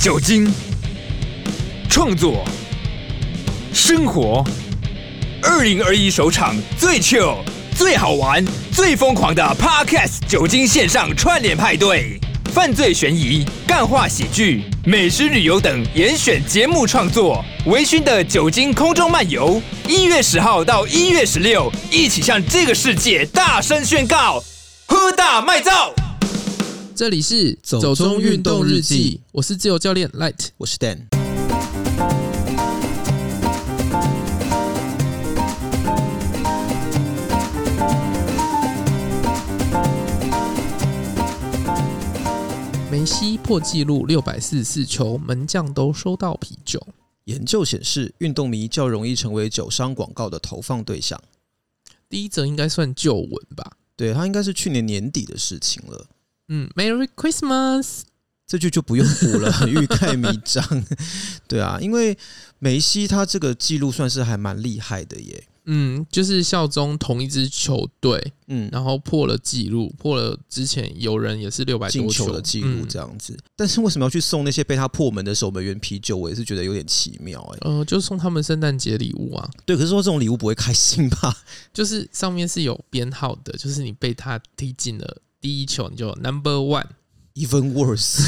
酒精、创作、生活，二零二一首场最 chill、最好玩、最疯狂的 Podcast 酒精线上串联派对，犯罪悬疑、干话喜剧、美食旅游等严选节目创作，微醺的酒精空中漫游。一月十号到一月十六，一起向这个世界大声宣告：喝大卖造！这里是走中运动日记，我是自由教练 Light，我是 Dan。梅西破纪录六百四十四球，门将都收到啤酒。研究显示，运动迷较容易成为酒商广告的投放对象。第一则应该算旧闻吧？对，它应该是去年年底的事情了。嗯，Merry Christmas，这句就不用补了，欲盖弥彰。对啊，因为梅西他这个记录算是还蛮厉害的耶。嗯，就是效忠同一支球队，嗯，然后破了纪录，破了之前有人也是六百多球的记录这样子。嗯、但是为什么要去送那些被他破门的守门员啤酒？我也是觉得有点奇妙哎。呃，就送他们圣诞节礼物啊。对，可是说这种礼物不会开心吧？就是上面是有编号的，就是你被他踢进了。第一球你就 number one，even worse。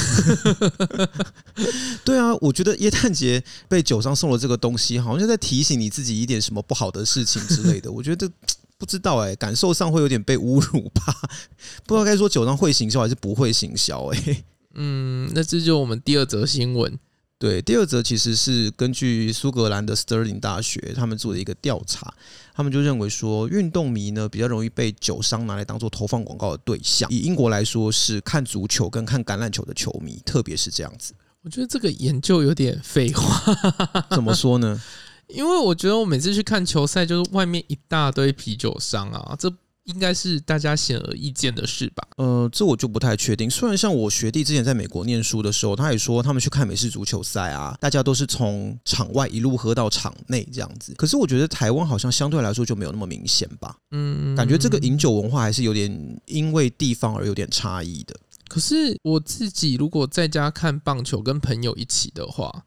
对啊，我觉得耶诞节被酒商送了这个东西，好像就在提醒你自己一点什么不好的事情之类的。我觉得不知道哎、欸，感受上会有点被侮辱吧？不知道该说酒商会行销还是不会行销哎。嗯，那这就是我们第二则新闻。对，第二则其实是根据苏格兰的 Stirling 大学他们做的一个调查，他们就认为说，运动迷呢比较容易被酒商拿来当做投放广告的对象。以英国来说，是看足球跟看橄榄球的球迷，特别是这样子。我觉得这个研究有点废话，怎么说呢？因为我觉得我每次去看球赛，就是外面一大堆啤酒商啊，这。应该是大家显而易见的事吧？呃，这我就不太确定。虽然像我学弟之前在美国念书的时候，他也说他们去看美式足球赛啊，大家都是从场外一路喝到场内这样子。可是我觉得台湾好像相对来说就没有那么明显吧？嗯，感觉这个饮酒文化还是有点因为地方而有点差异的。可是我自己如果在家看棒球，跟朋友一起的话，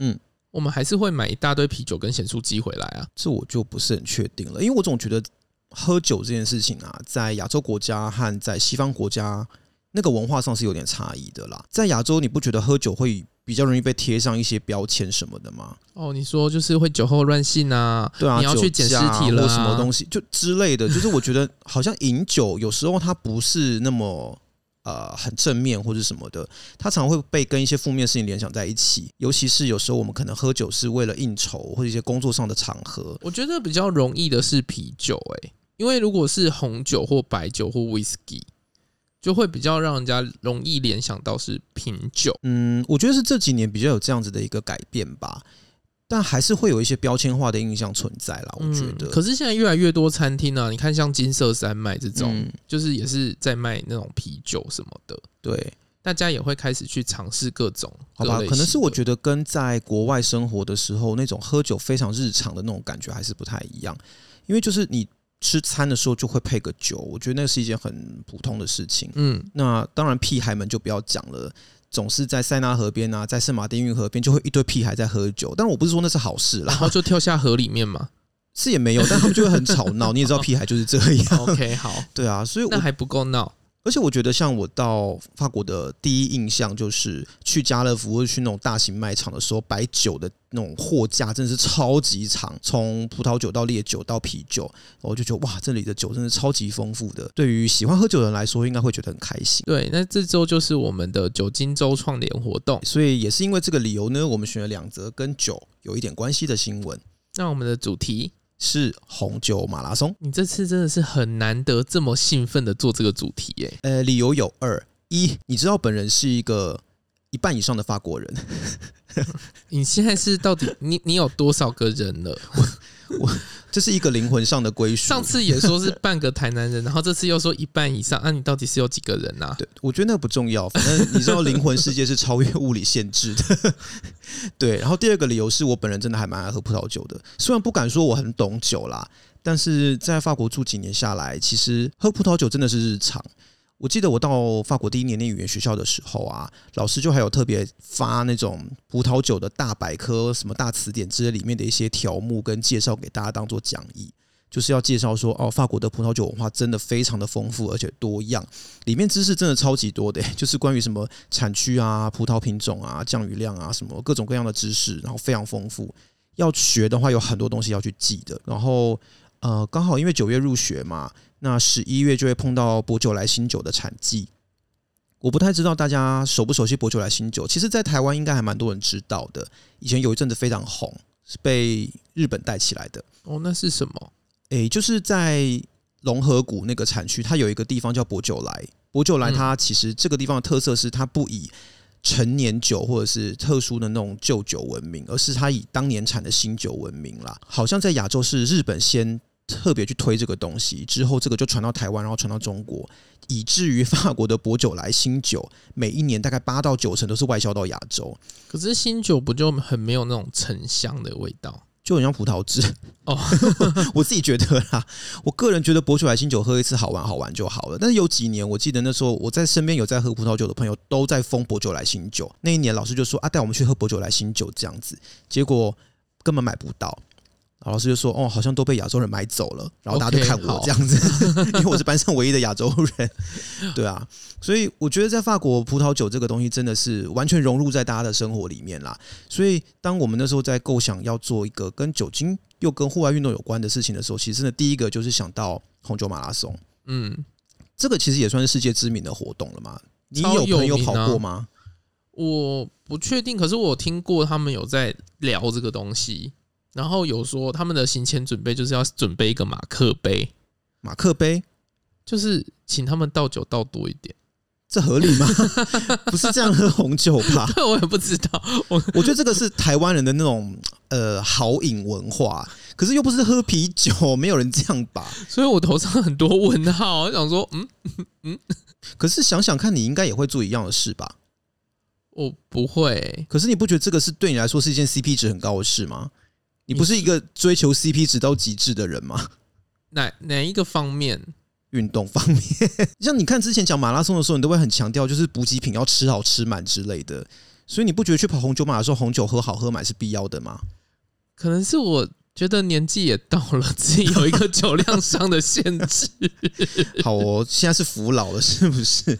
嗯，我们还是会买一大堆啤酒跟咸酥鸡回来啊。这我就不是很确定了，因为我总觉得。喝酒这件事情啊，在亚洲国家和在西方国家那个文化上是有点差异的啦。在亚洲，你不觉得喝酒会比较容易被贴上一些标签什么的吗？哦，你说就是会酒后乱性啊？对啊，你要去捡尸体了啊，或什么东西就之类的。就是我觉得好像饮酒有时候它不是那么呃很正面或者什么的，它常会被跟一些负面事情联想在一起。尤其是有时候我们可能喝酒是为了应酬或者一些工作上的场合。我觉得比较容易的是啤酒，欸，哎。因为如果是红酒或白酒或 whisky，就会比较让人家容易联想到是品酒。嗯，我觉得是这几年比较有这样子的一个改变吧，但还是会有一些标签化的印象存在啦。我觉得，可是现在越来越多餐厅啊，你看像金色山脉这种，就是也是在卖那种啤酒什么的。对，大家也会开始去尝试各种。好吧，可能是我觉得跟在国外生活的时候那种喝酒非常日常的那种感觉还是不太一样，因为就是你。吃餐的时候就会配个酒，我觉得那是一件很普通的事情。嗯，那当然屁孩们就不要讲了，总是在塞纳河边啊，在圣马丁运河边就会一堆屁孩在喝酒。但我不是说那是好事啦，然后就跳下河里面嘛，是也没有，但他们就会很吵闹。你也知道屁孩就是这样。OK，好，对啊，所以那还不够闹。而且我觉得，像我到法国的第一印象就是去家乐福或者去那种大型卖场的时候，摆酒的那种货架真的是超级长，从葡萄酒到烈酒到啤酒，我就觉得哇，这里的酒真的超级丰富的。对于喜欢喝酒的人来说，应该会觉得很开心。对，那这周就是我们的酒精周创联活动，所以也是因为这个理由呢，我们选了两则跟酒有一点关系的新闻。那我们的主题。是红酒马拉松，你这次真的是很难得这么兴奋的做这个主题耶。呃，理由有二：一，你知道本人是一个一半以上的法国人。你现在是到底你你有多少个人了？我我。这是一个灵魂上的归属。上次也说是半个台南人，然后这次又说一半以上，那、啊、你到底是有几个人啊？对，我觉得那个不重要，反正你知道灵魂世界是超越物理限制的。对，然后第二个理由是我本人真的还蛮爱喝葡萄酒的，虽然不敢说我很懂酒啦，但是在法国住几年下来，其实喝葡萄酒真的是日常。我记得我到法国第一年念语言学校的时候啊，老师就还有特别发那种葡萄酒的大百科、什么大词典之类里面的一些条目跟介绍给大家当做讲义，就是要介绍说哦，法国的葡萄酒文化真的非常的丰富而且多样，里面知识真的超级多的，就是关于什么产区啊、葡萄品种啊、降雨量啊什么各种各样的知识，然后非常丰富。要学的话有很多东西要去记的，然后呃，刚好因为九月入学嘛。那十一月就会碰到薄酒来新酒的产季，我不太知道大家熟不熟悉薄酒来新酒。其实，在台湾应该还蛮多人知道的。以前有一阵子非常红，是被日本带起来的。哦，那是什么？诶，就是在龙河谷那个产区，它有一个地方叫薄酒来。薄酒来它其实这个地方的特色是，它不以陈年酒或者是特殊的那种旧酒闻名，而是它以当年产的新酒闻名啦。好像在亚洲是日本先。特别去推这个东西之后，这个就传到台湾，然后传到中国，以至于法国的薄酒来新酒，每一年大概八到九成都是外销到亚洲。可是新酒不就很没有那种沉香的味道，就很像葡萄汁哦。Oh. 我自己觉得啦，我个人觉得薄酒来新酒喝一次好玩好玩就好了。但是有几年，我记得那时候我在身边有在喝葡萄酒的朋友都在疯薄酒来新酒。那一年老师就说啊，带我们去喝薄酒来新酒这样子，结果根本买不到。老师就说：“哦，好像都被亚洲人买走了。”然后大家就看我这样子，okay, 因为我是班上唯一的亚洲人。对啊，所以我觉得在法国葡萄酒这个东西真的是完全融入在大家的生活里面啦。所以当我们那时候在构想要做一个跟酒精又跟户外运动有关的事情的时候，其实呢第一个就是想到红酒马拉松。嗯，这个其实也算是世界知名的活动了嘛。你有朋友跑过吗？我不确定，可是我听过他们有在聊这个东西。然后有说他们的行前准备就是要准备一个马克杯，马克杯就是请他们倒酒倒多一点，这合理吗？不是这样喝红酒吧？我也不知道。我 我觉得这个是台湾人的那种呃豪饮文化，可是又不是喝啤酒，没有人这样吧？所以我头上很多问号，我想说，嗯嗯。可是想想看，你应该也会做一样的事吧？我不会。可是你不觉得这个是对你来说是一件 CP 值很高的事吗？你不是一个追求 CP 值到极致的人吗？哪哪一个方面？运动方面，像你看之前讲马拉松的时候，你都会很强调就是补给品要吃好吃满之类的，所以你不觉得去跑红酒马的时候，红酒喝好喝满是必要的吗？可能是我觉得年纪也到了，自己有一个酒量上的限制。好哦，现在是服老了，是不是？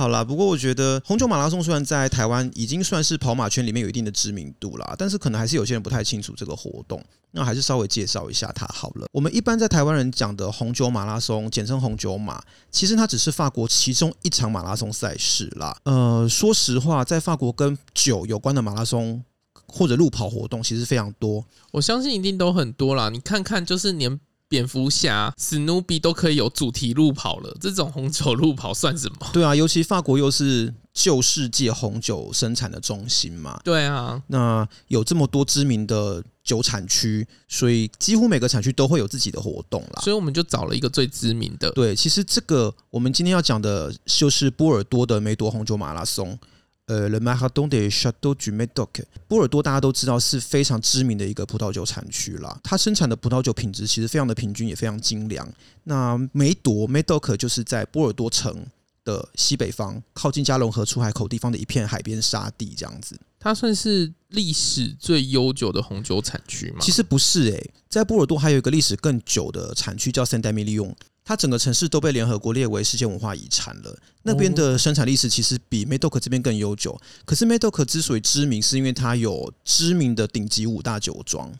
好啦，不过我觉得红酒马拉松虽然在台湾已经算是跑马圈里面有一定的知名度啦，但是可能还是有些人不太清楚这个活动。那还是稍微介绍一下它好了。我们一般在台湾人讲的红酒马拉松，简称红酒马，其实它只是法国其中一场马拉松赛事啦。呃，说实话，在法国跟酒有关的马拉松或者路跑活动其实非常多，我相信一定都很多啦。你看看，就是连。蝙蝠侠、史努比都可以有主题路跑了，这种红酒路跑算什么？对啊，尤其法国又是旧世界红酒生产的中心嘛。对啊，那有这么多知名的酒产区，所以几乎每个产区都会有自己的活动啦。所以我们就找了一个最知名的。对，其实这个我们今天要讲的就是波尔多的梅多红酒马拉松。呃，Le Marathon des Châteaux du Médoc，波尔多大家都知道是非常知名的一个葡萄酒产区啦。它生产的葡萄酒品质其实非常的平均，也非常精良。那梅朵 Médoc 就是在波尔多城的西北方，靠近加龙河出海口地方的一片海边沙地，这样子。它算是历史最悠久的红酒产区吗？其实不是诶、欸，在波尔多还有一个历史更久的产区叫 Saint-Émilion。它整个城市都被联合国列为世界文化遗产了。那边的生产历史其实比 Médoc 这边更悠久。可是 Médoc 之所以知名，是因为它有知名的顶级五大酒庄。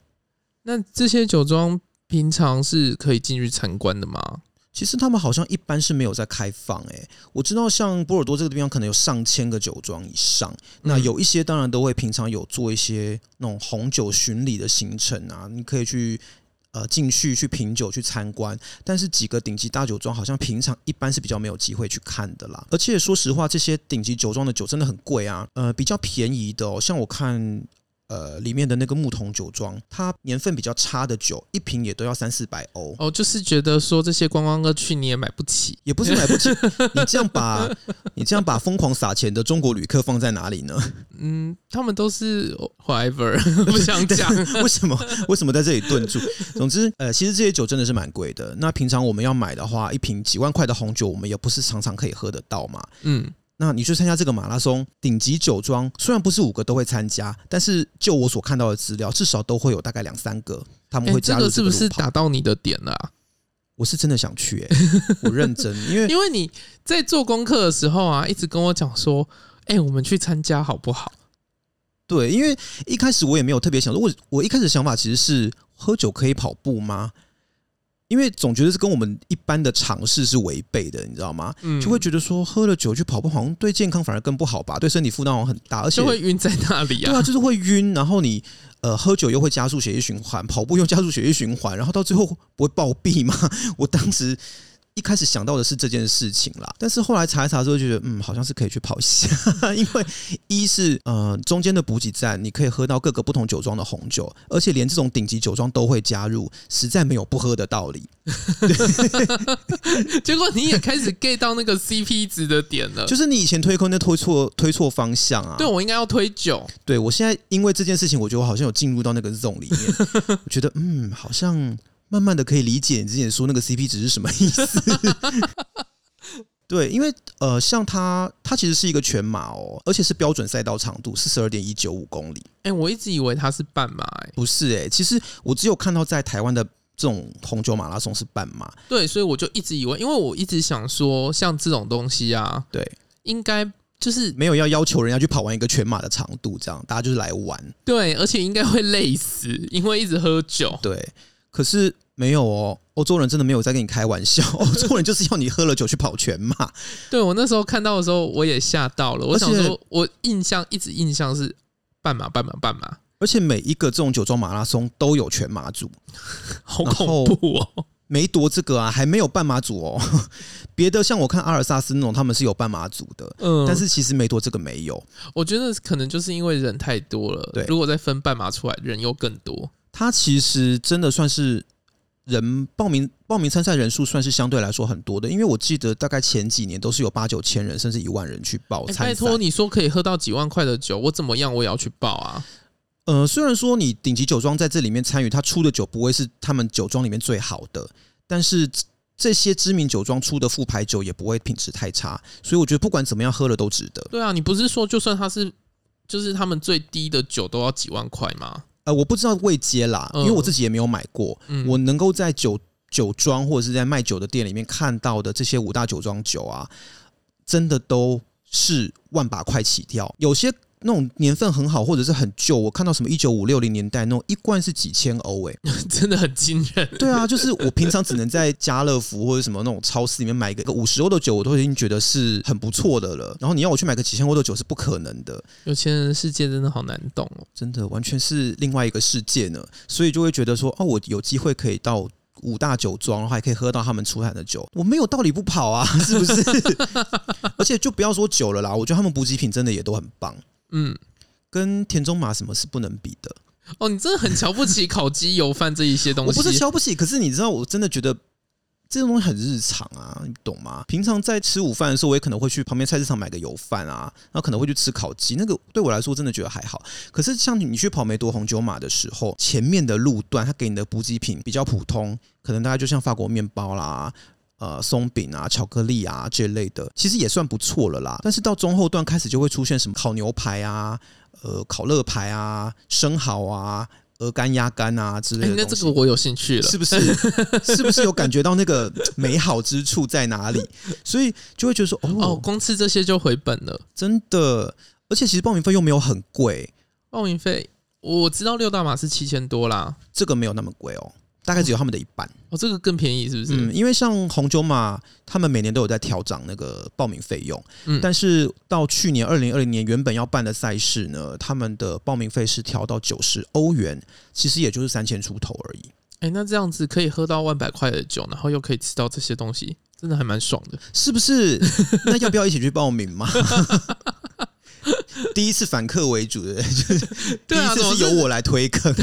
那这些酒庄平常是可以进去参观的吗？其实他们好像一般是没有在开放。诶，我知道像波尔多这个地方可能有上千个酒庄以上。那有一些当然都会平常有做一些那种红酒巡礼的行程啊，你可以去。呃，进去去品酒去参观，但是几个顶级大酒庄好像平常一般是比较没有机会去看的啦。而且说实话，这些顶级酒庄的酒真的很贵啊。呃，比较便宜的，哦，像我看呃里面的那个木桶酒庄，它年份比较差的酒，一瓶也都要三四百欧。哦，就是觉得说这些观光客去你也买不起，也不是买不起，你这样把 你这样把疯狂撒钱的中国旅客放在哪里呢？嗯，他们都是 whatever，不想讲为什么为什么在这里顿住？总之，呃，其实这些酒真的是蛮贵的。那平常我们要买的话，一瓶几万块的红酒，我们也不是常常可以喝得到嘛。嗯。那你去参加这个马拉松，顶级酒庄虽然不是五个都会参加，但是就我所看到的资料，至少都会有大概两三个他们会加入这个。这个是不是打到你的点了啊？我是真的想去哎、欸，我认真，因为因为你在做功课的时候啊，一直跟我讲说，哎，我们去参加好不好？对，因为一开始我也没有特别想说，我我一开始想法其实是喝酒可以跑步吗？因为总觉得是跟我们一般的尝试是违背的，你知道吗？就会觉得说喝了酒去跑步，好像对健康反而更不好吧？对身体负担好像很大，而且会晕在那里啊。对啊，就是会晕，然后你呃喝酒又会加速血液循环，跑步又加速血液循环，然后到最后不会暴毙吗？我当时。一开始想到的是这件事情啦，但是后来查一查之后，觉得嗯，好像是可以去跑一下，因为一是呃中间的补给站，你可以喝到各个不同酒庄的红酒，而且连这种顶级酒庄都会加入，实在没有不喝的道理。结果你也开始 get 到那个 CP 值的点了，就是你以前推坑那推错推错方向啊。对，我应该要推酒，对，我现在因为这件事情，我觉得我好像有进入到那个 zone 里面，我觉得嗯，好像。慢慢的可以理解你之前说那个 CP 值是什么意思。对，因为呃，像它，它其实是一个全马哦，而且是标准赛道长度，四十二点一九五公里。哎、欸，我一直以为它是半马、欸，哎，不是哎、欸，其实我只有看到在台湾的这种红酒马拉松是半马。对，所以我就一直以为，因为我一直想说，像这种东西啊，对，应该就是没有要要求人家去跑完一个全马的长度，这样大家就是来玩。对，而且应该会累死，因为一直喝酒。对。可是没有哦，欧洲人真的没有在跟你开玩笑，欧洲人就是要你喝了酒去跑全马。对，我那时候看到的时候，我也吓到了。我想说，我印象一直印象是半马、半马、半马，而且每一个这种酒庄马拉松都有全马组，好恐怖哦！梅铎这个啊，还没有半马组哦。别的像我看阿尔萨斯那种，他们是有半马组的，嗯，但是其实梅铎这个没有。我觉得可能就是因为人太多了，对，如果再分半马出来，人又更多。他其实真的算是人报名报名参赛人数算是相对来说很多的，因为我记得大概前几年都是有八九千人甚至一万人去报参赛。拜托，你说可以喝到几万块的酒，我怎么样我也要去报啊？呃，虽然说你顶级酒庄在这里面参与，他出的酒不会是他们酒庄里面最好的，但是这些知名酒庄出的副牌酒也不会品质太差，所以我觉得不管怎么样喝了都值得。对啊，你不是说就算它是就是他们最低的酒都要几万块吗？呃，我不知道未接啦，因为我自己也没有买过。嗯、我能够在酒酒庄或者是在卖酒的店里面看到的这些五大酒庄酒啊，真的都是万把块起跳，有些。那种年份很好，或者是很旧，我看到什么一九五六零年代那种一罐是几千欧，哎，真的很惊人。对啊，就是我平常只能在家乐福或者什么那种超市里面买一个五十欧的酒，我都已经觉得是很不错的了。然后你要我去买个几千欧的酒是不可能的。有钱人的世界真的好难懂哦，真的完全是另外一个世界呢。所以就会觉得说，哦，我有机会可以到五大酒庄，然后还可以喝到他们出产的酒，我没有道理不跑啊，是不是？而且就不要说酒了啦，我觉得他们补给品真的也都很棒。嗯。跟田中马什么是不能比的哦？你真的很瞧不起烤鸡、油饭这一些东西。我不是瞧不起，可是你知道，我真的觉得这种东西很日常啊，你懂吗？平常在吃午饭的时候，我也可能会去旁边菜市场买个油饭啊，然后可能会去吃烤鸡。那个对我来说，真的觉得还好。可是像你去跑梅多红酒马的时候，前面的路段它给你的补给品比较普通，可能大概就像法国面包啦。呃，松饼啊，巧克力啊这类的，其实也算不错了啦。但是到中后段开始就会出现什么烤牛排啊，呃，烤乐排啊，生蚝啊，鹅肝、鸭肝啊之类的。那这个我有兴趣了，是不是？是不是有感觉到那个美好之处在哪里？所以就会觉得说，哦，哦，光吃这些就回本了，真的。而且其实报名费又没有很贵，报名费我知道六大马是七千多啦，这个没有那么贵哦。大概只有他们的一半哦，这个更便宜是不是？嗯，因为像红酒马，他们每年都有在调涨那个报名费用。嗯，但是到去年二零二零年原本要办的赛事呢，他们的报名费是调到九十欧元，其实也就是三千出头而已。哎，那这样子可以喝到万百块的酒，然后又可以吃到这些东西，真的还蛮爽的，是不是？那要不要一起去报名嘛？第一次反客为主的，就是 第一次是由我来推坑。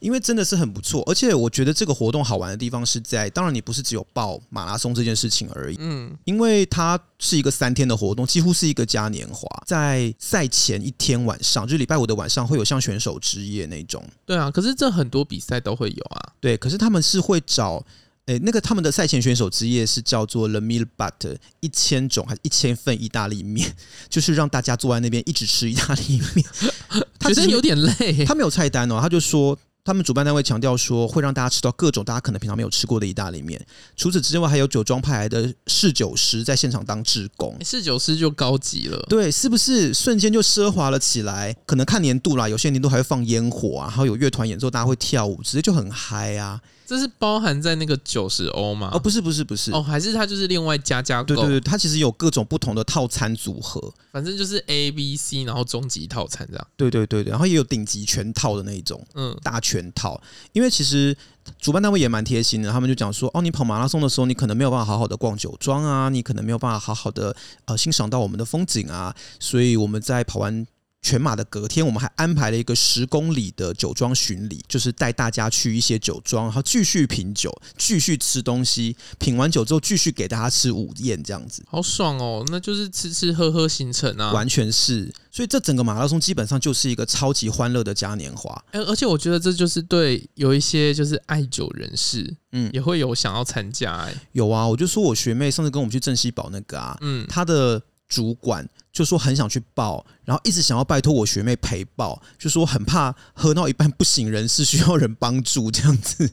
因为真的是很不错，而且我觉得这个活动好玩的地方是在，当然你不是只有报马拉松这件事情而已，嗯，因为它是一个三天的活动，几乎是一个嘉年华。在赛前一天晚上，就是礼拜五的晚上，会有像选手之夜那种。对啊，可是这很多比赛都会有啊。对，可是他们是会找，诶，那个他们的赛前选手之夜是叫做 Le Mille Battes，一千种还是一千份意大利面，就是让大家坐在那边一直吃意大利面。他觉得有点累，他没有菜单哦，他就说。他们主办单位强调说，会让大家吃到各种大家可能平常没有吃过的意大利面。除此之外，还有酒庄派来的侍酒师在现场当志工。侍酒师就高级了，对，是不是瞬间就奢华了起来？可能看年度啦，有些年度还会放烟火啊，然后有乐团演奏，大家会跳舞，直接就很嗨啊。这是包含在那个九十欧吗？哦，不是，不是，不是。哦，还是它就是另外加加购。对对对，它其实有各种不同的套餐组合，反正就是 A、B、C，然后终极套餐这样。对对对对，然后也有顶级全套的那一种，嗯，大全套。因为其实主办单位也蛮贴心的，他们就讲说，哦，你跑马拉松的时候，你可能没有办法好好的逛酒庄啊，你可能没有办法好好的呃欣赏到我们的风景啊，所以我们在跑完。全马的隔天，我们还安排了一个十公里的酒庄巡礼，就是带大家去一些酒庄，然后继续品酒，继续吃东西。品完酒之后，继续给大家吃午宴，这样子好爽哦！那就是吃吃喝喝行程啊，完全是。所以这整个马拉松基本上就是一个超级欢乐的嘉年华。而而且我觉得这就是对有一些就是爱酒人士，嗯，也会有想要参加。哎，有啊，我就说我学妹上次跟我们去镇西堡那个啊，嗯，她的。主管就说很想去报，然后一直想要拜托我学妹陪报，就说很怕喝到一半不省人事，需要人帮助这样子。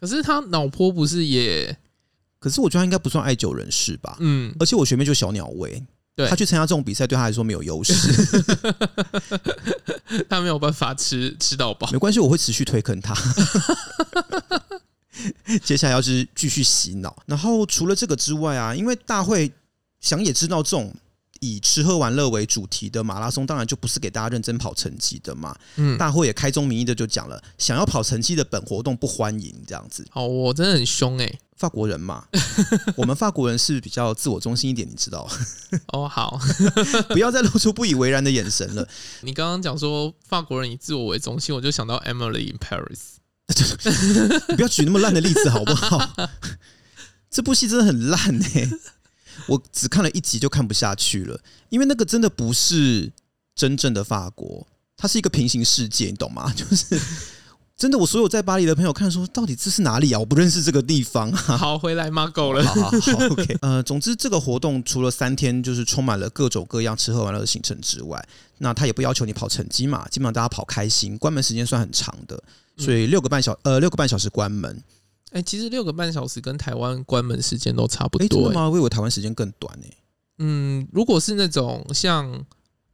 可是他脑波不是也？可是我觉得他应该不算爱酒人士吧？嗯，而且我学妹就小鸟胃，对，他去参加这种比赛对他来说没有优势，他没有办法吃吃到饱。没关系，我会持续推坑他。接下来要是继续洗脑，然后除了这个之外啊，因为大会。想也知道，这种以吃喝玩乐为主题的马拉松，当然就不是给大家认真跑成绩的嘛。嗯，大会也开宗明义的就讲了，想要跑成绩的本活动不欢迎这样子。哦，我真的很凶哎，法国人嘛，我们法国人是比较自我中心一点，你知道？哦，好，不要再露出不以为然的眼神了。你刚刚讲说法国人以自我为中心，我就想到 Emily in Paris。你不要举那么烂的例子好不好？这部戏真的很烂哎。我只看了一集就看不下去了，因为那个真的不是真正的法国，它是一个平行世界，你懂吗？就是真的，我所有在巴黎的朋友看说，到底这是哪里啊？我不认识这个地方啊。好，回来吗？够了。好好好，OK。呃，总之这个活动除了三天就是充满了各种各样吃喝玩乐的行程之外，那他也不要求你跑成绩嘛，基本上大家跑开心，关门时间算很长的，所以六个半小呃六个半小时关门。哎、欸，其实六个半小时跟台湾关门时间都差不多、欸。哎、欸，真的吗？我以为台湾时间更短呢、欸。嗯，如果是那种像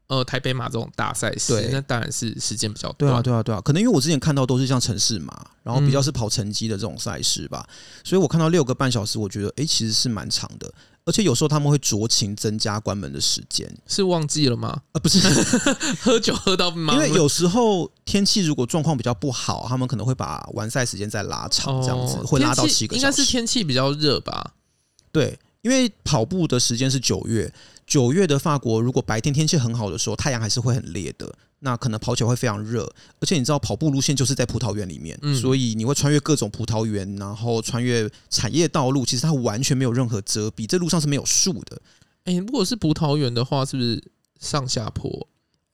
呃台北马这种大赛事，那当然是时间比较短。对啊，对啊，对啊。可能因为我之前看到都是像城市马，然后比较是跑成绩的这种赛事吧，嗯、所以我看到六个半小时，我觉得哎、欸，其实是蛮长的。而且有时候他们会酌情增加关门的时间，是忘记了吗？啊，不是，喝酒喝到吗？因为有时候天气如果状况比较不好，他们可能会把完赛时间再拉长，这样子、哦、会拉到七个小时。应该是天气比较热吧？对，因为跑步的时间是九月，九月的法国如果白天天气很好的时候，太阳还是会很烈的。那可能跑起来会非常热，而且你知道跑步路线就是在葡萄园里面，嗯、所以你会穿越各种葡萄园，然后穿越产业道路，其实它完全没有任何遮蔽，这路上是没有树的。哎、欸，如果是葡萄园的话，是不是上下坡？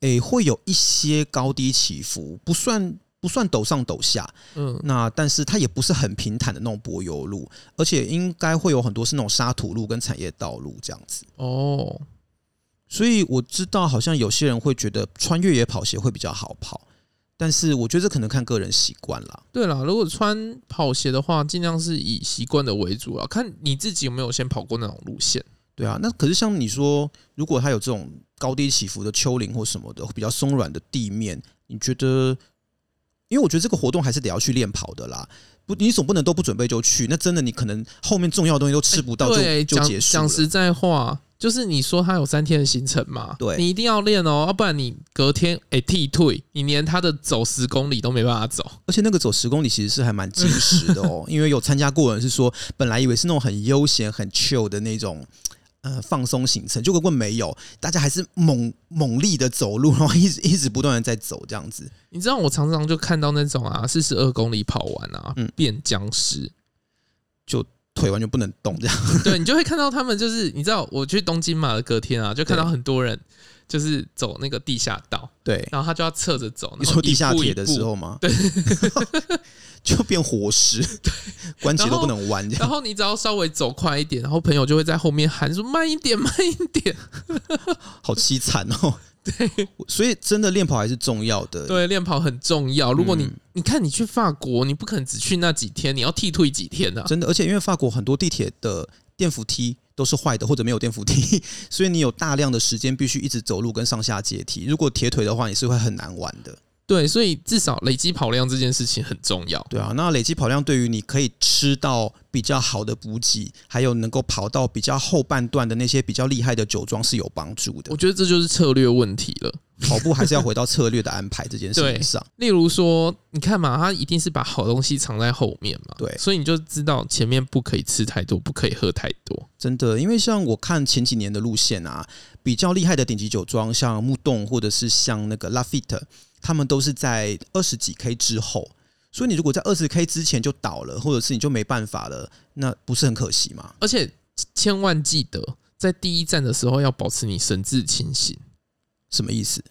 哎、欸，会有一些高低起伏，不算不算陡上陡下。嗯，那但是它也不是很平坦的那种柏油路，而且应该会有很多是那种沙土路跟产业道路这样子。哦。所以我知道，好像有些人会觉得穿越野跑鞋会比较好跑，但是我觉得这可能看个人习惯啦。对啦，如果穿跑鞋的话，尽量是以习惯的为主啊，看你自己有没有先跑过那种路线。对啊，那可是像你说，如果它有这种高低起伏的丘陵或什么的，比较松软的地面，你觉得？因为我觉得这个活动还是得要去练跑的啦。不，你总不能都不准备就去，那真的你可能后面重要的东西都吃不到就，就、欸、就结束。讲实在话。就是你说他有三天的行程嘛？对，你一定要练哦，要不然你隔天哎替退，你连他的走十公里都没办法走。而且那个走十公里其实是还蛮精实的哦，因为有参加过的人是说，本来以为是那种很悠闲、很 chill 的那种呃放松行程，就根本没有，大家还是猛猛力的走路，然后一直一直不断的在走这样子。你知道我常常就看到那种啊，四十二公里跑完啊，嗯，变僵尸，就腿完全不能动这样。对，你就会看到他们就是，你知道我去东京嘛的隔天啊，就看到很多人。就是走那个地下道，对，然后他就要侧着走。你说地下铁的时候吗？对，就变活尸，对，关节都不能弯。然后你只要稍微走快一点，然后朋友就会在后面喊说：“慢一点，慢一点。”好凄惨哦。对，所以真的练跑还是重要的。对，练跑很重要。如果你、嗯、你看你去法国，你不可能只去那几天，你要替退几天的、啊？真的，而且因为法国很多地铁的电扶梯。都是坏的，或者没有电扶梯，所以你有大量的时间必须一直走路跟上下阶梯。如果铁腿的话，你是会很难玩的。对，所以至少累积跑量这件事情很重要。对啊，那累积跑量对于你可以吃到比较好的补给，还有能够跑到比较后半段的那些比较厉害的酒庄是有帮助的。我觉得这就是策略问题了。跑步还是要回到策略的安排这件事情上。例如说，你看嘛，他一定是把好东西藏在后面嘛。对，所以你就知道前面不可以吃太多，不可以喝太多。真的，因为像我看前几年的路线啊，比较厉害的顶级酒庄，像木洞或者是像那个拉菲特，他们都是在二十几 K 之后。所以你如果在二十 K 之前就倒了，或者是你就没办法了，那不是很可惜吗？而且千万记得，在第一站的时候要保持你神志清醒。什么意思？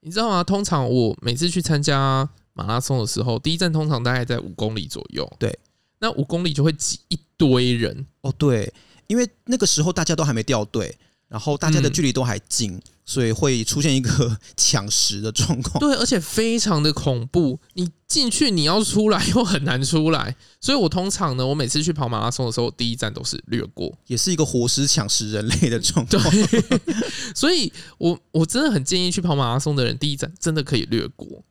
你知道吗？通常我每次去参加马拉松的时候，第一站通常大概在五公里左右。对，那五公里就会挤一堆人。哦，对，因为那个时候大家都还没掉队。然后大家的距离都还近，嗯，所以会出现一个 抢食的状况。对，而且非常的恐怖。你进去，你要出来又很难出来。所以我通常呢，我每次去跑马拉松的时候，第一站都是略过，也是一个活尸抢食人类的状况。对，所以我我真的很建议去跑马拉松的人，第一站真的可以略过。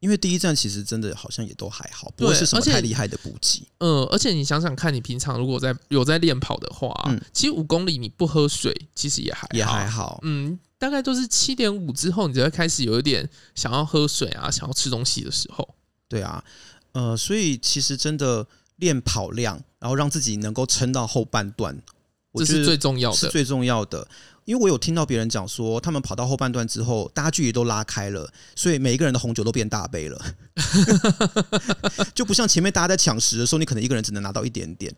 因为第一站其实真的好像也都还好，不会是什么太厉害的补给。嗯，而且你想想看，你平常如果在有在练跑的话，嗯，其实五公里你不喝水，其实也还好也还好。嗯，大概都是七点五之后，你就会开始有一点想要喝水啊，想要吃东西的时候。对啊，呃，所以其实真的练跑量，然后让自己能够撑到后半段，这是最重要的，是最重要的。因为我有听到别人讲说，他们跑到后半段之后，大家距离都拉开了，所以每一个人的红酒都变大杯了，就不像前面大家在抢食的时候，你可能一个人只能拿到一点点，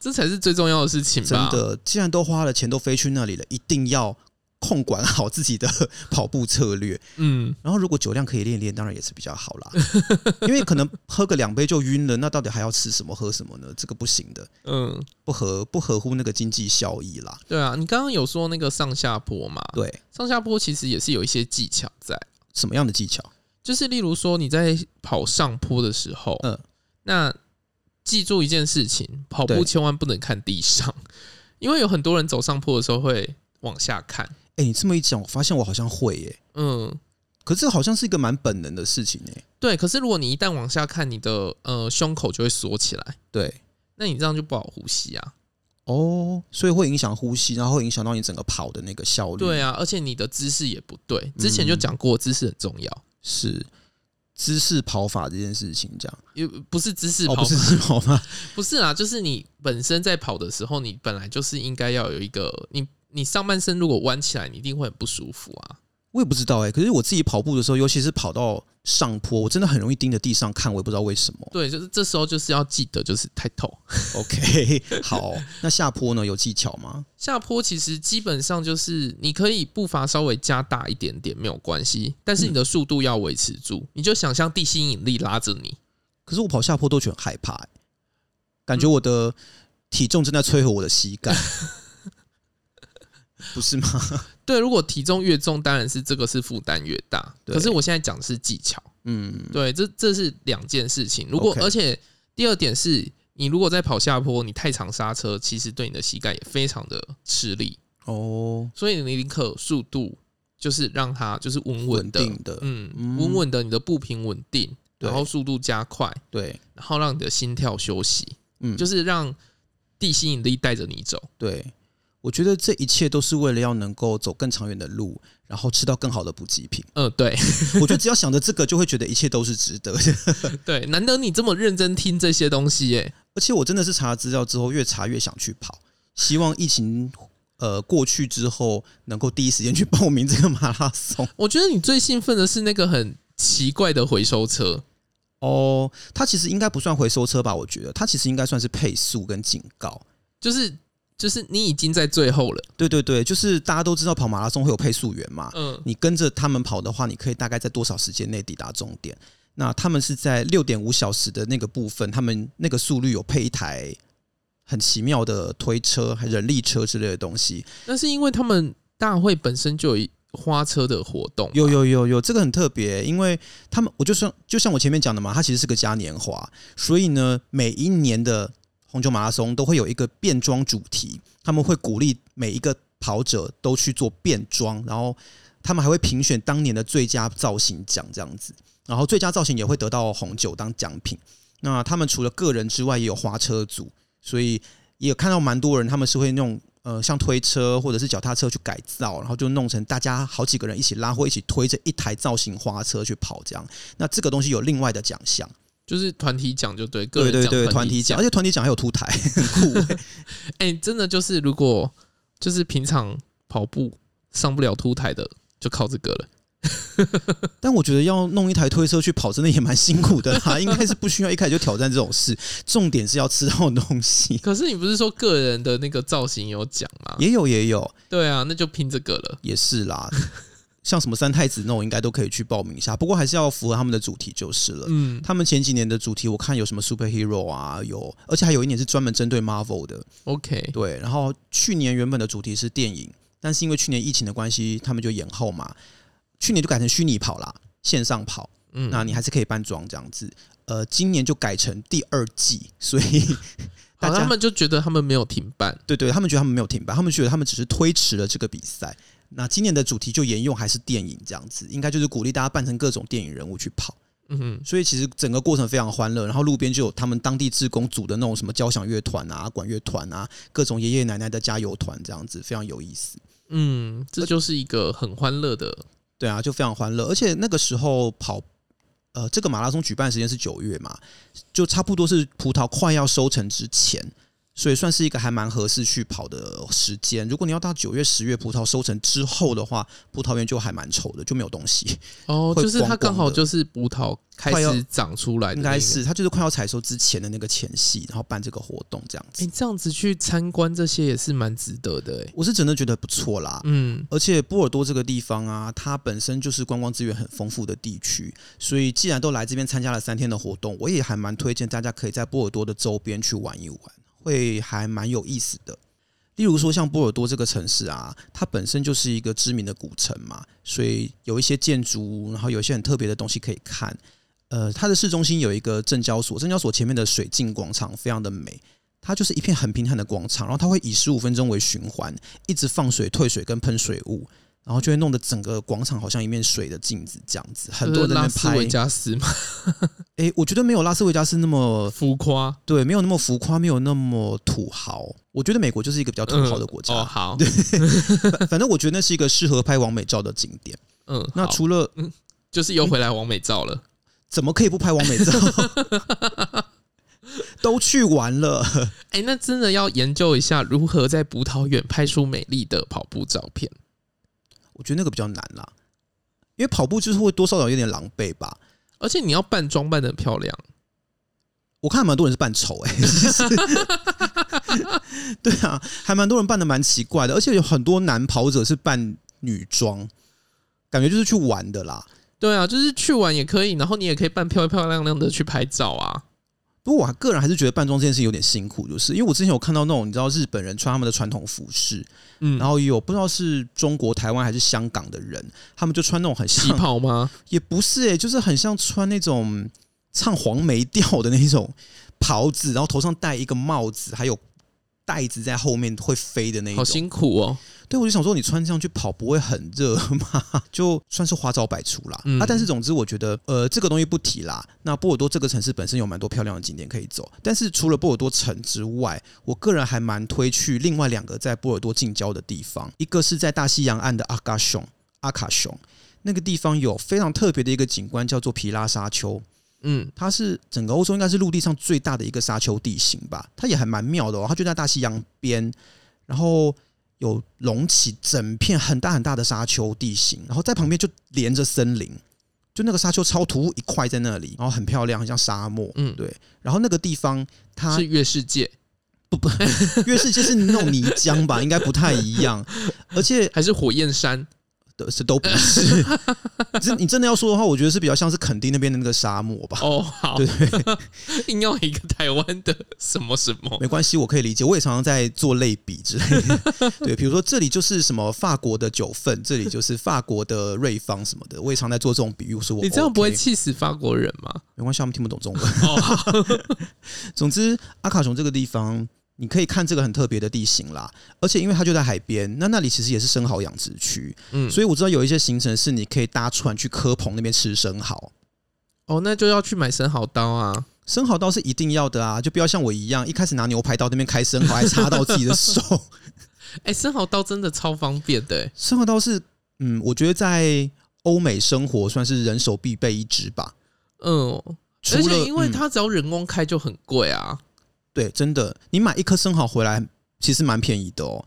这才是最重要的事情吧。真的，既然都花了钱，都飞去那里了，一定要。控管好自己的 跑步策略，嗯，然后如果酒量可以练练，当然也是比较好啦。因为可能喝个两杯就晕了，那到底还要吃什么喝什么呢？这个不行的，嗯，不合不合乎那个经济效益啦。对啊，你刚刚有说那个上下坡嘛？对，上下坡其实也是有一些技巧在。什么样的技巧？就是例如说你在跑上坡的时候，嗯，那记住一件事情，跑步千万不能看地上，因为有很多人走上坡的时候会往下看。哎、欸，你这么一讲，我发现我好像会耶。嗯，可是好像是一个蛮本能的事情哎。对，可是如果你一旦往下看，你的呃胸口就会缩起来。对，那你这样就不好呼吸啊。哦，所以会影响呼吸，然后会影响到你整个跑的那个效率。对啊，而且你的姿势也不对。之前就讲过，姿势很重要。嗯、是姿势跑法这件事情，这样也不是姿势跑法，哦、不是姿势跑法，不是啊，就是你本身在跑的时候，你本来就是应该要有一个你。你上半身如果弯起来，你一定会很不舒服啊！我也不知道哎、欸，可是我自己跑步的时候，尤其是跑到上坡，我真的很容易盯着地上看，我也不知道为什么。对，就是这时候就是要记得，就是抬头。OK，好，那下坡呢？有技巧吗？下坡其实基本上就是你可以步伐稍微加大一点点没有关系，但是你的速度要维持住。嗯、你就想象地心引力拉着你。可是我跑下坡都觉得很害怕、欸，感觉我的体重正在摧毁我的膝盖。不是吗？对，如果体重越重，当然是这个是负担越大。可是我现在讲的是技巧，嗯，对，这这是两件事情。如果而且第二点是，你如果在跑下坡，你太长刹车，其实对你的膝盖也非常的吃力哦。所以你宁可速度就是让它就是稳稳的，的，嗯，稳稳的，你的步频稳定，然后速度加快，对，然后让你的心跳休息，嗯，就是让地心引力带着你走，对。我觉得这一切都是为了要能够走更长远的路，然后吃到更好的补给品。嗯，对。我觉得只要想着这个，就会觉得一切都是值得的。对，难得你这么认真听这些东西耶。而且我真的是查了资料之后，越查越想去跑。希望疫情呃过去之后能够第一时间去报名这个马拉松。我觉得你最兴奋的是那个很奇怪的回收车哦，它其实应该不算回收车吧？我觉得它其实应该算是配速跟警告，就是。就是你已经在最后了，对对对，就是大家都知道跑马拉松会有配速员嘛，嗯，你跟着他们跑的话，你可以大概在多少时间内抵达终点？那他们是在六点五小时的那个部分，他们那个速率有配一台很奇妙的推车、人力车之类的东西。那是因为他们大会本身就有花车的活动，有有有有，这个很特别，因为他们我就说，就像我前面讲的嘛，它其实是个嘉年华，所以呢，每一年的。红酒马拉松都会有一个变装主题，他们会鼓励每一个跑者都去做变装，然后他们还会评选当年的最佳造型奖这样子，然后最佳造型也会得到红酒当奖品。那他们除了个人之外，也有花车组，所以也有看到蛮多人，他们是会用呃像推车或者是脚踏车去改造，然后就弄成大家好几个人一起拉或一起推着一台造型花车去跑这样。那这个东西有另外的奖项。就是团体奖就对，对对对，团体奖，而且团体奖还有凸台，很酷哎！真的就是，如果就是平常跑步上不了凸台的，就靠这个了。但我觉得要弄一台推车去跑，真的也蛮辛苦的啦。应该是不需要一开始就挑战这种事，重点是要吃到东西。可是你不是说个人的那个造型有奖吗？也有也有，对啊，那就拼这个了。也是啦。像什么三太子那种，应该都可以去报名一下。不过还是要符合他们的主题就是了。嗯，他们前几年的主题我看有什么 superhero 啊，有，而且还有一年是专门针对 Marvel 的。OK，对。然后去年原本的主题是电影，但是因为去年疫情的关系，他们就延后嘛。去年就改成虚拟跑啦，线上跑。嗯，那你还是可以扮装这样子。呃，今年就改成第二季，所以 大家他们就觉得他们没有停办。对对，他们觉得他们没有停办，他们觉得他们只是推迟了这个比赛。那今年的主题就沿用还是电影这样子，应该就是鼓励大家扮成各种电影人物去跑。嗯哼，所以其实整个过程非常欢乐。然后路边就有他们当地志工组的那种什么交响乐团啊、管乐团啊，各种爷爷奶奶的加油团这样子，非常有意思。嗯，这就是一个很欢乐的，对啊，就非常欢乐。而且那个时候跑，呃，这个马拉松举办时间是九月嘛，就差不多是葡萄快要收成之前。所以算是一个还蛮合适去跑的时间。如果你要到九月、十月葡萄收成之后的话，葡萄园就还蛮丑的，就没有东西。哦，就是它刚好就是葡萄开始长出来的，应该是它就是快要采收之前的那个前夕，然后办这个活动这样子。哎，这样子去参观这些也是蛮值得的。哎，我是真的觉得不错啦。嗯，而且波尔多这个地方啊，它本身就是观光资源很丰富的地区，所以既然都来这边参加了三天的活动，我也还蛮推荐大家可以在波尔多的周边去玩一玩。会还蛮有意思的，例如说像波尔多这个城市啊，它本身就是一个知名的古城嘛，所以有一些建筑，然后有一些很特别的东西可以看。呃，它的市中心有一个证交所，证交所前面的水镜广场非常的美，它就是一片很平坦的广场，然后它会以十五分钟为循环，一直放水、退水跟喷水雾。然后就会弄得整个广场好像一面水的镜子这样子，很多人在那边拍。拉斯维加斯吗？哎，我觉得没有拉斯维加斯那么浮夸，对，没有那么浮夸，没有那么土豪。我觉得美国就是一个比较土豪的国家。嗯、哦，好，对，反正我觉得那是一个适合拍完美照的景点。嗯，那除了，嗯，就是又回来完美照了，怎么可以不拍完美照？都去玩了。哎，那真的要研究一下如何在葡萄园拍出美丽的跑步照片。我觉得那个比较难啦，因为跑步就是会多少少有点狼狈吧，而且你要扮装扮得很漂亮。我看蛮多人是扮丑哎，对啊，还蛮多人扮的蛮奇怪的，而且有很多男跑者是扮女装，感觉就是去玩的啦。对啊，就是去玩也可以，然后你也可以扮漂漂亮亮的去拍照啊。不过我个人还是觉得扮装这件事有点辛苦，就是因为我之前有看到那种你知道日本人穿他们的传统服饰，嗯，然后有不知道是中国台湾还是香港的人，他们就穿那种很像旗袍吗？也不是诶、欸，就是很像穿那种唱黄梅调的那种袍子，然后头上戴一个帽子，还有袋子在后面会飞的那种，好辛苦哦。对，我就想说，你穿这样去跑不会很热吗？就算是花招百出啦。嗯、啊！但是总之，我觉得，呃，这个东西不提啦。那波尔多这个城市本身有蛮多漂亮的景点可以走，但是除了波尔多城之外，我个人还蛮推去另外两个在波尔多近郊的地方。一个是在大西洋岸的阿卡熊，阿卡熊那个地方有非常特别的一个景观，叫做皮拉沙丘。嗯，它是整个欧洲应该是陆地上最大的一个沙丘地形吧？它也还蛮妙的哦。它就在大西洋边，然后。有隆起整片很大很大的沙丘地形，然后在旁边就连着森林，就那个沙丘超突兀一块在那里，然后很漂亮，很像沙漠。嗯，对。然后那个地方它是月世界，不不，月世界是那种泥浆吧，应该不太一样，而且还是火焰山。的是都不是，这你真的要说的话，我觉得是比较像是垦丁那边的那个沙漠吧。哦，好，对对对，硬要一个台湾的什么什么，没关系，我可以理解。我也常常在做类比之类的。对，比如说这里就是什么法国的九份，这里就是法国的瑞芳什么的，我也常在做这种比喻。我说我，你这样不会气死法国人吗？没关系，他们听不懂中文。哦，总之，阿卡雄这个地方。你可以看这个很特别的地形啦，而且因为它就在海边，那那里其实也是生蚝养殖区，嗯，所以我知道有一些行程是你可以搭船去科蓬那边吃生蚝。哦，那就要去买生蚝刀啊，生蚝刀是一定要的啊，就不要像我一样一开始拿牛排刀那边开生蚝，还插到自己的手。哎、欸，生蚝刀真的超方便的、欸，生蚝刀是，嗯，我觉得在欧美生活算是人手必备一支吧。嗯，而且因为它只要人工开就很贵啊。对，真的，你买一颗生蚝回来其实蛮便宜的哦，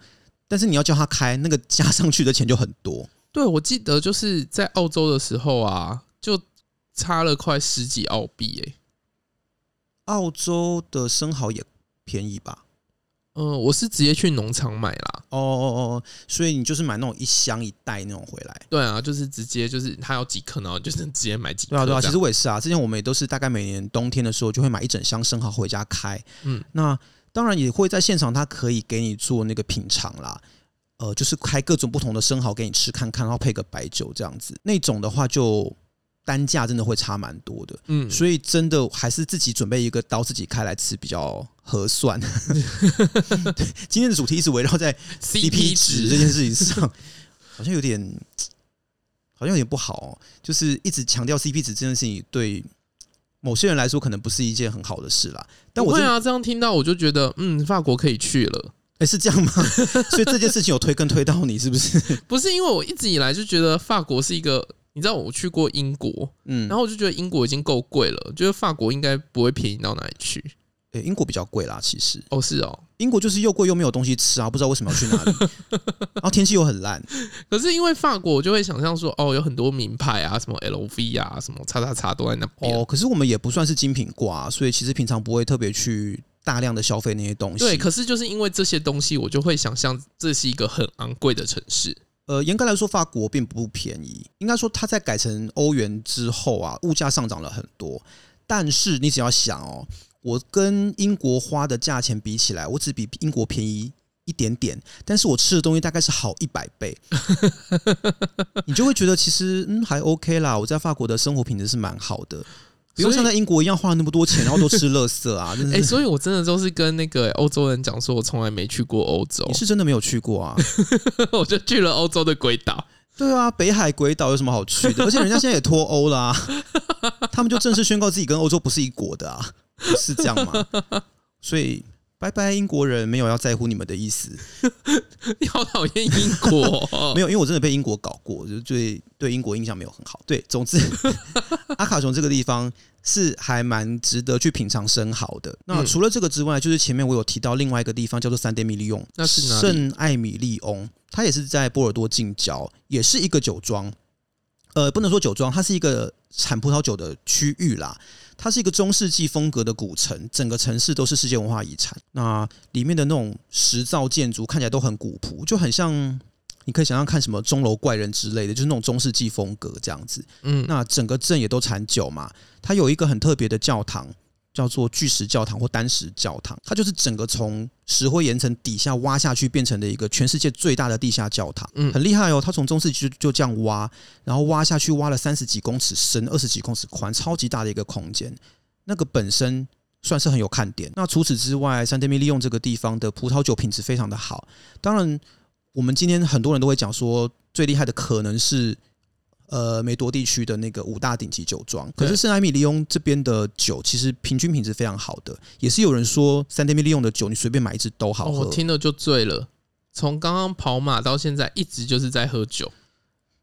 但是你要叫他开，那个加上去的钱就很多。对，我记得就是在澳洲的时候啊，就差了快十几澳币诶。澳洲的生蚝也便宜吧？嗯、呃，我是直接去农场买啦。哦哦哦，所以你就是买那种一箱一袋那种回来？对啊，就是直接就是它有几颗，然后就是直接买几颗。对啊对啊，其实我也是啊。之前我们也都是大概每年冬天的时候就会买一整箱生蚝回家开。嗯，那当然也会在现场，它可以给你做那个品尝啦。呃，就是开各种不同的生蚝给你吃看看，然后配个白酒这样子。那种的话就。单价真的会差蛮多的，嗯，所以真的还是自己准备一个刀自己开来吃比较合算。今天的主题一直围绕在 CP 值这件事情上，好像有点，好像有点不好哦。就是一直强调 CP 值这件事情，对某些人来说可能不是一件很好的事啦。但我会啊，这样听到我就觉得，嗯，法国可以去了。哎，是这样吗？所以这件事情有推跟推到你是不是？不是，因为我一直以来就觉得法国是一个。你知道我去过英国，嗯，然后我就觉得英国已经够贵了，觉得法国应该不会便宜到哪里去。诶，英国比较贵啦，其实。哦，是哦，英国就是又贵又没有东西吃啊，不知道为什么要去哪里。然后天气又很烂。可是因为法国，我就会想象说，哦，有很多名牌啊，什么 LV 啊，什么叉叉叉都在那边。哦，可是我们也不算是精品挂，所以其实平常不会特别去大量的消费那些东西。对，可是就是因为这些东西，我就会想象这是一个很昂贵的城市。呃，严格来说，法国并不便宜。应该说，它在改成欧元之后啊，物价上涨了很多。但是你只要想哦，我跟英国花的价钱比起来，我只比英国便宜一点点，但是我吃的东西大概是好一百倍。你就会觉得其实嗯还 OK 啦，我在法国的生活品质是蛮好的。不用像在英国一样花了那么多钱，然后都吃垃圾啊！哎、欸，所以我真的都是跟那个欧洲人讲说，我从来没去过欧洲。你是真的没有去过啊？我就去了欧洲的鬼岛。对啊，北海鬼岛有什么好去的？而且人家现在也脱欧啦，他们就正式宣告自己跟欧洲不是一国的啊，不是这样吗？所以。拜拜，英国人没有要在乎你们的意思。你好讨厌英国，没有，因为我真的被英国搞过，就对对英国印象没有很好。对，总之，阿卡琼这个地方是还蛮值得去品尝生蚝的。那除了这个之外，就是前面我有提到另外一个地方叫做圣艾米利翁，那是圣艾米利翁，它也是在波尔多近郊，也是一个酒庄。呃，不能说酒庄，它是一个产葡萄酒的区域啦。它是一个中世纪风格的古城，整个城市都是世界文化遗产。那里面的那种石造建筑看起来都很古朴，就很像你可以想象看什么钟楼怪人之类的，就是那种中世纪风格这样子。嗯，那整个镇也都产酒嘛，它有一个很特别的教堂。叫做巨石教堂或单石教堂，它就是整个从石灰岩层底下挖下去变成的一个全世界最大的地下教堂，嗯，很厉害哦。它从中世纪就就这样挖，然后挖下去挖了三十几公尺深，二十几公尺宽，超级大的一个空间。那个本身算是很有看点。那除此之外，圣艾米利用这个地方的葡萄酒品质非常的好。当然，我们今天很多人都会讲说，最厉害的可能是。呃，梅多地区的那个五大顶级酒庄，可是圣埃米利翁这边的酒其实平均品质非常好的，也是有人说三天米利翁的酒你随便买一支都好喝。哦，我听了就醉了，从刚刚跑马到现在一直就是在喝酒。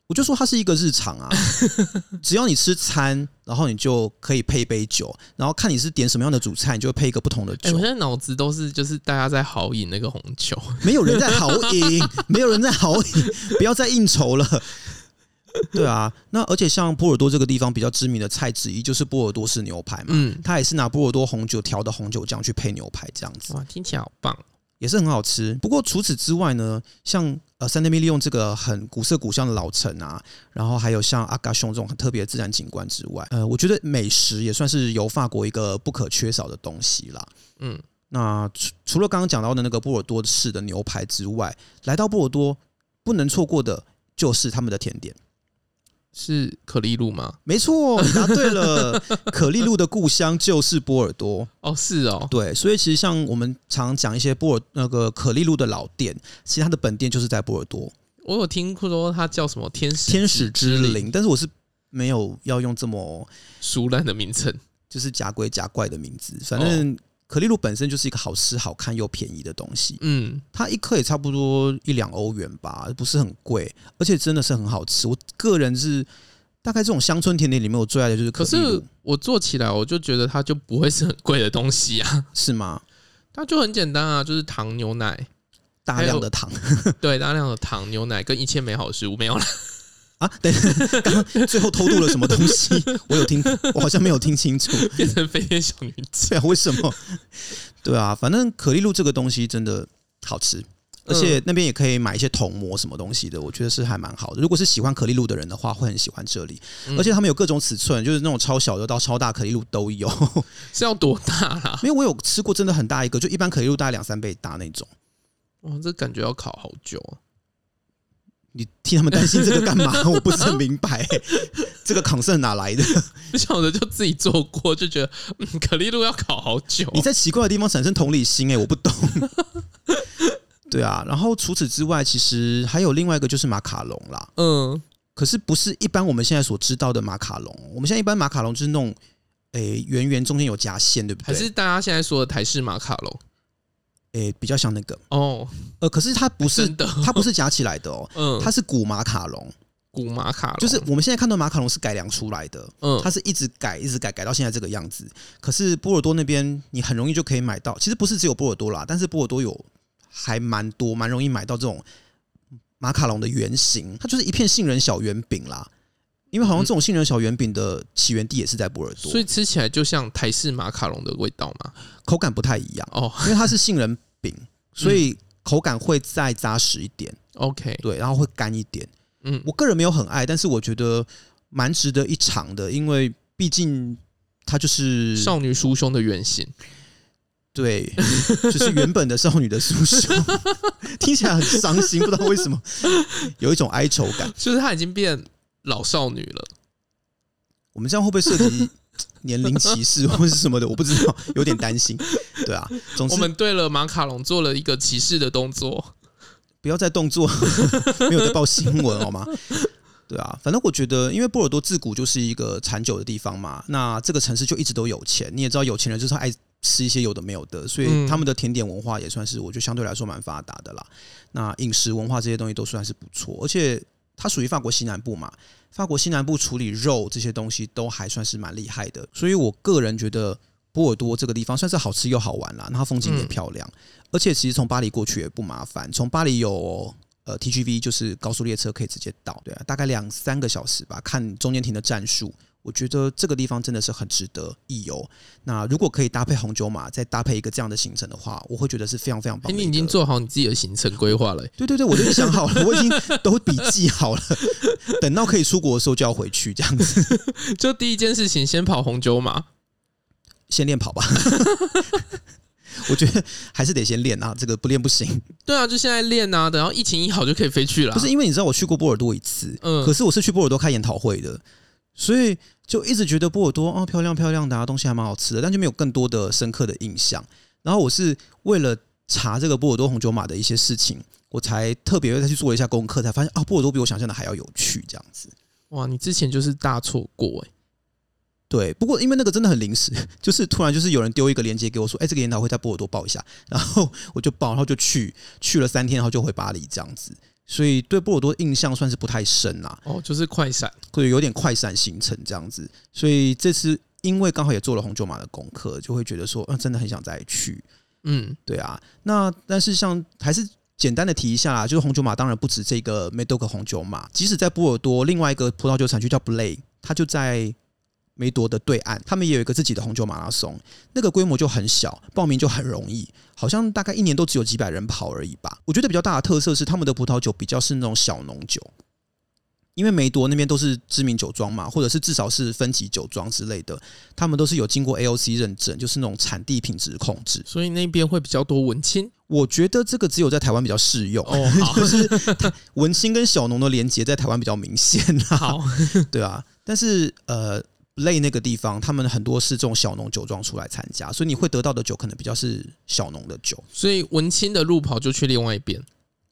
我就说它是一个日常啊，只要你吃餐，然后你就可以配一杯酒，然后看你是点什么样的主菜，你就会配一个不同的酒。欸、我现在脑子都是就是大家在豪饮那个红酒，没有人在豪饮，没有人在豪饮，不要再应酬了。对啊，那而且像波尔多这个地方比较知名的菜之一就是波尔多式牛排嘛，嗯，它也是拿波尔多红酒调的红酒酱去配牛排这样子。哇，听起来好棒，也是很好吃。不过除此之外呢，像呃圣埃米利用这个很古色古香的老城啊，然后还有像阿嘎熊这种很特别的自然景观之外，呃，我觉得美食也算是由法国一个不可缺少的东西啦。嗯，那除除了刚刚讲到的那个波尔多式的牛排之外，来到波尔多不能错过的就是他们的甜点。是可丽露吗？没错，你答对了。可丽露的故乡就是波尔多。哦，是哦，对，所以其实像我们常讲一些波尔那个可丽露的老店，其实它的本店就是在波尔多。我有听说它叫什么天使天使之灵，但是我是没有要用这么俗烂的名称，就是假鬼假怪的名字，反正。哦可丽露本身就是一个好吃、好看又便宜的东西。嗯，它一颗也差不多一两欧元吧，不是很贵，而且真的是很好吃。我个人是大概这种乡村甜点里面，我最爱的就是可。可是我做起来，我就觉得它就不会是很贵的东西啊？是吗？它就很简单啊，就是糖、牛奶，大量的糖，对，大量的糖、牛奶跟一切美好的食物没有了。啊，等一下，刚刚最后偷渡了什么东西？我有听，我好像没有听清楚。变成飞天小女警，对啊，为什么？对啊，反正可丽露这个东西真的好吃，而且那边也可以买一些铜模什么东西的，我觉得是还蛮好的。如果是喜欢可丽露的人的话，会很喜欢这里。而且他们有各种尺寸，就是那种超小的到超大可丽露都有。是要多大啦？因为我有吃过，真的很大一个，就一般可丽露大概两三倍大那种。哇，这感觉要烤好久啊。你替他们担心这个干嘛？我不是很明白，这个抗生哪来的？不晓得就自己做过，就觉得嗯，可丽露要烤好久。你在奇怪的地方产生同理心，哎，我不懂。对啊，然后除此之外，其实还有另外一个就是马卡龙啦。嗯，可是不是一般我们现在所知道的马卡龙。我们现在一般马卡龙就是那种，诶，圆圆中间有夹馅，对不对？还是大家现在说的台式马卡龙？诶、欸，比较像那个哦，呃，可是它不是，的它不是夹起来的哦，嗯，它是古马卡龙，古马卡龙，就是我们现在看到马卡龙是改良出来的，嗯，它是一直改，一直改，改到现在这个样子。可是波尔多那边你很容易就可以买到，其实不是只有波尔多啦，但是波尔多有还蛮多，蛮容易买到这种马卡龙的原型，它就是一片杏仁小圆饼啦。因为好像这种杏仁小圆饼的起源地也是在波尔多，所以吃起来就像台式马卡龙的味道嘛，口感不太一样哦，因为它是杏仁饼，所以口感会再扎实一点。OK，对，然后会干一点。嗯，我个人没有很爱，但是我觉得蛮值得一尝的，因为毕竟它就是少女酥胸的原型。对，就是原本的少女的酥胸，听起来很伤心，不知道为什么有一种哀愁感，就是她已经变。老少女了，我们这样会不会涉及年龄歧视或是什么的？我不知道，有点担心。对啊，总之我们对了马卡龙做了一个歧视的动作，不要再动作，没有在报新闻好吗？对啊，反正我觉得，因为波尔多自古就是一个产酒的地方嘛，那这个城市就一直都有钱。你也知道，有钱人就是爱吃一些有的没有的，所以他们的甜点文化也算是，我觉得相对来说蛮发达的啦。那饮食文化这些东西都算是不错，而且。它属于法国西南部嘛，法国西南部处理肉这些东西都还算是蛮厉害的，所以我个人觉得波尔多这个地方算是好吃又好玩啦，那它风景也漂亮，而且其实从巴黎过去也不麻烦，从巴黎有呃 TGV 就是高速列车可以直接到，对啊，大概两三个小时吧，看中间停的站数。我觉得这个地方真的是很值得一游。那如果可以搭配红酒马，再搭配一个这样的行程的话，我会觉得是非常非常棒。你已经做好你自己的行程规划了？对对对，我都想好了，我已经都笔记好了，等到可以出国的时候就要回去，这样子。就第一件事情，先跑红酒马，先练跑吧。我觉得还是得先练啊，这个不练不行。对啊，就现在练啊，等到疫情一好就可以飞去了。不是因为你知道我去过波尔多一次，嗯，可是我是去波尔多开研讨会的，所以。就一直觉得波尔多哦，漂亮漂亮的啊，东西还蛮好吃的，但就没有更多的深刻的印象。然后我是为了查这个波尔多红酒马的一些事情，我才特别再去做了一下功课，才发现啊，波尔多比我想象的还要有趣，这样子。哇，你之前就是大错过诶。对，不过因为那个真的很临时，就是突然就是有人丢一个链接给我说，哎，这个研讨会在波尔多报一下，然后我就报，然后就去去了三天，然后就回巴黎这样子。所以对波尔多印象算是不太深啦。哦，就是快闪，会有点快闪行程这样子。所以这次因为刚好也做了红酒马的功课，就会觉得说，嗯，真的很想再去。嗯，对啊。那但是像还是简单的提一下啦，就是红酒马当然不止这个梅多克红酒马，即使在波尔多另外一个葡萄酒产区叫布雷，它就在。梅多的对岸，他们也有一个自己的红酒马拉松，那个规模就很小，报名就很容易，好像大概一年都只有几百人跑而已吧。我觉得比较大的特色是他们的葡萄酒比较是那种小农酒，因为梅多那边都是知名酒庄嘛，或者是至少是分级酒庄之类的，他们都是有经过 AOC 认证，就是那种产地品质控制，所以那边会比较多文青。我觉得这个只有在台湾比较适用哦，就是文青跟小农的连接在台湾比较明显啊。好，对啊，但是呃。类那个地方，他们很多是这种小农酒庄出来参加，所以你会得到的酒可能比较是小农的酒。所以文青的路跑就去另外一边。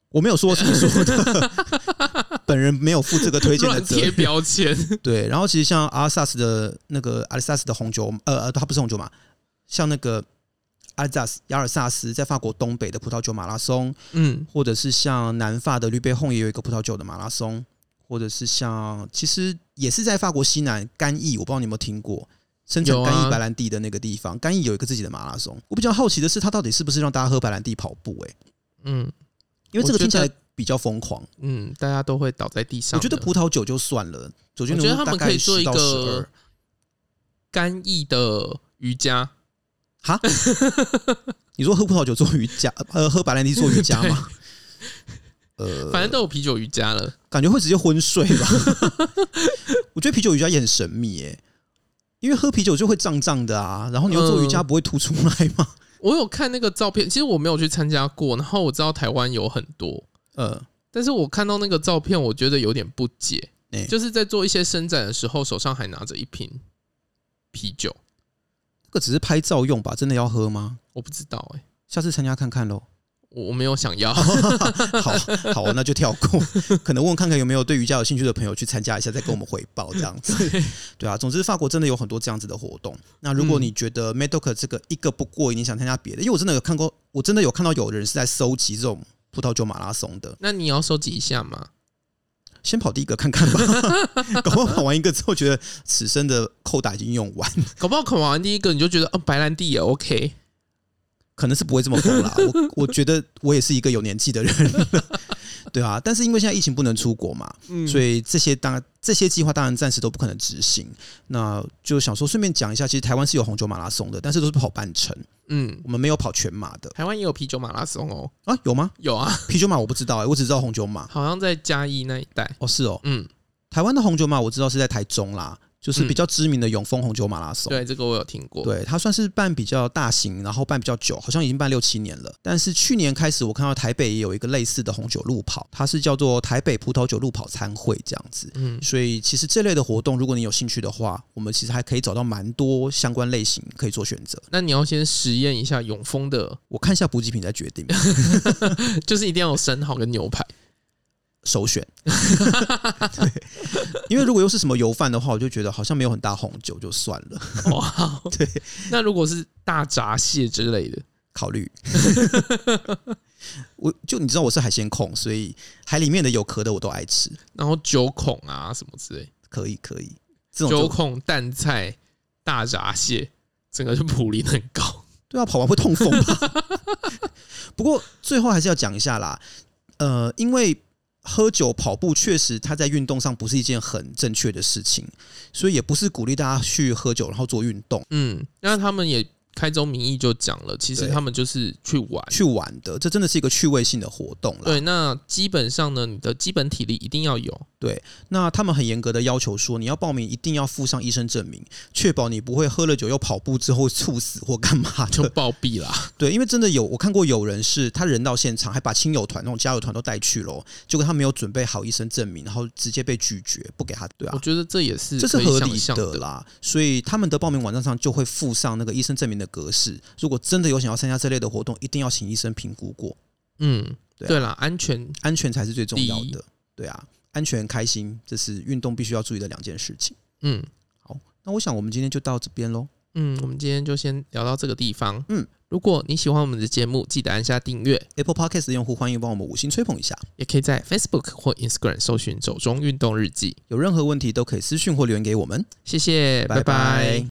我没有说是你说的，本人没有负这个推荐的贴标签。对，然后其实像阿萨斯的那个阿里萨斯的红酒，呃呃，它不是红酒嘛，像那个阿里萨斯亚尔萨斯在法国东北的葡萄酒马拉松，嗯，或者是像南法的绿贝红也有一个葡萄酒的马拉松。或者是像，其实也是在法国西南干邑，我不知道你有没有听过生产干邑白兰地的那个地方，干邑有一个自己的马拉松。我比较好奇的是，它到底是不是让大家喝白兰地跑步？哎，嗯，因为这个听起来比较疯狂。嗯，大家都会倒在地上。我觉得葡萄酒就算了，我觉得他们可以做一个干邑的瑜伽。哈？你说喝葡萄酒做瑜伽，呃，喝白兰地做瑜伽吗？呃，反正都有啤酒瑜伽了，感觉会直接昏睡吧？我觉得啤酒瑜伽也很神秘耶，因为喝啤酒就会胀胀的啊，然后你要做瑜伽不会凸出来吗？我有看那个照片，其实我没有去参加过，然后我知道台湾有很多，呃，但是我看到那个照片，我觉得有点不解，就是在做一些伸展的时候，手上还拿着一瓶啤酒，这个只是拍照用吧？真的要喝吗？我不知道哎，下次参加看看喽。我没有想要，好好，那就跳过。可能问问看看有没有对瑜伽有兴趣的朋友去参加一下，再跟我们回报这样子。对啊，总之法国真的有很多这样子的活动。那如果你觉得 Medoc 这个一个不过瘾，你想参加别的，因为我真的有看过，我真的有看到有人是在收集这种葡萄酒马拉松的。那你要收集一下吗？先跑第一个看看吧，搞不好跑完一个之后觉得此生的扣打已经用完，搞不好跑完第一个你就觉得哦，白兰地也 OK。可能是不会这么红啦，我我觉得我也是一个有年纪的人，对啊，但是因为现在疫情不能出国嘛，所以这些当然这些计划当然暂时都不可能执行。那就想说顺便讲一下，其实台湾是有红酒马拉松的，但是都是跑半程，嗯，我们没有跑全马的。台湾也有啤酒马拉松哦，啊，有吗？有啊，啤酒马我不知道哎，我只知道红酒马，好像在嘉义那一带。哦，是哦，嗯，台湾的红酒马我知道是在台中啦。就是比较知名的永丰红酒马拉松，对，这个我有听过。对，它算是办比较大型，然后办比较久，好像已经办六七年了。但是去年开始，我看到台北也有一个类似的红酒路跑，它是叫做台北葡萄酒路跑参会这样子。嗯，所以其实这类的活动，如果你有兴趣的话，我们其实还可以找到蛮多相关类型可以做选择。那你要先实验一下永丰的，我看一下补给品再决定。就是一定要有生蚝跟牛排。首选，对，因为如果又是什么油饭的话，我就觉得好像没有很大红酒，就算了。哇，对，那如果是大闸蟹之类的，考虑。我就你知道我是海鲜控，所以海里面的有壳的我都爱吃。然后九孔啊什么之类，可以可以。九孔淡菜大闸蟹，整个就普林很高。对啊，跑完会痛风吧？不过最后还是要讲一下啦，呃，因为。喝酒跑步确实，它在运动上不是一件很正确的事情，所以也不是鼓励大家去喝酒然后做运动。嗯，那他们也。开宗明义就讲了，其实他们就是去玩去玩的，这真的是一个趣味性的活动了。对，那基本上呢，你的基本体力一定要有。对，那他们很严格的要求说，你要报名一定要附上医生证明，确保你不会喝了酒又跑步之后猝死或干嘛就暴毙啦。对，因为真的有我看过有人是他人到现场还把亲友团那种加油团都带去了，结果他没有准备好医生证明，然后直接被拒绝不给他。对啊，我觉得这也是这是合理的啦。所以他们的报名网站上就会附上那个医生证明的。的格式，如果真的有想要参加这类的活动，一定要请医生评估过。嗯，对啊，对啦，安全安全才是最重要的。对啊，安全开心，这是运动必须要注意的两件事情。嗯，好，那我想我们今天就到这边喽。嗯，我们今天就先聊到这个地方。嗯。如果你喜欢我们的节目，记得按下订阅。Apple Podcast 的用户欢迎帮我们五星吹捧一下，也可以在 Facebook 或 Instagram 搜寻“走中运动日记”。有任何问题都可以私讯或留言给我们。谢谢，拜拜。拜拜。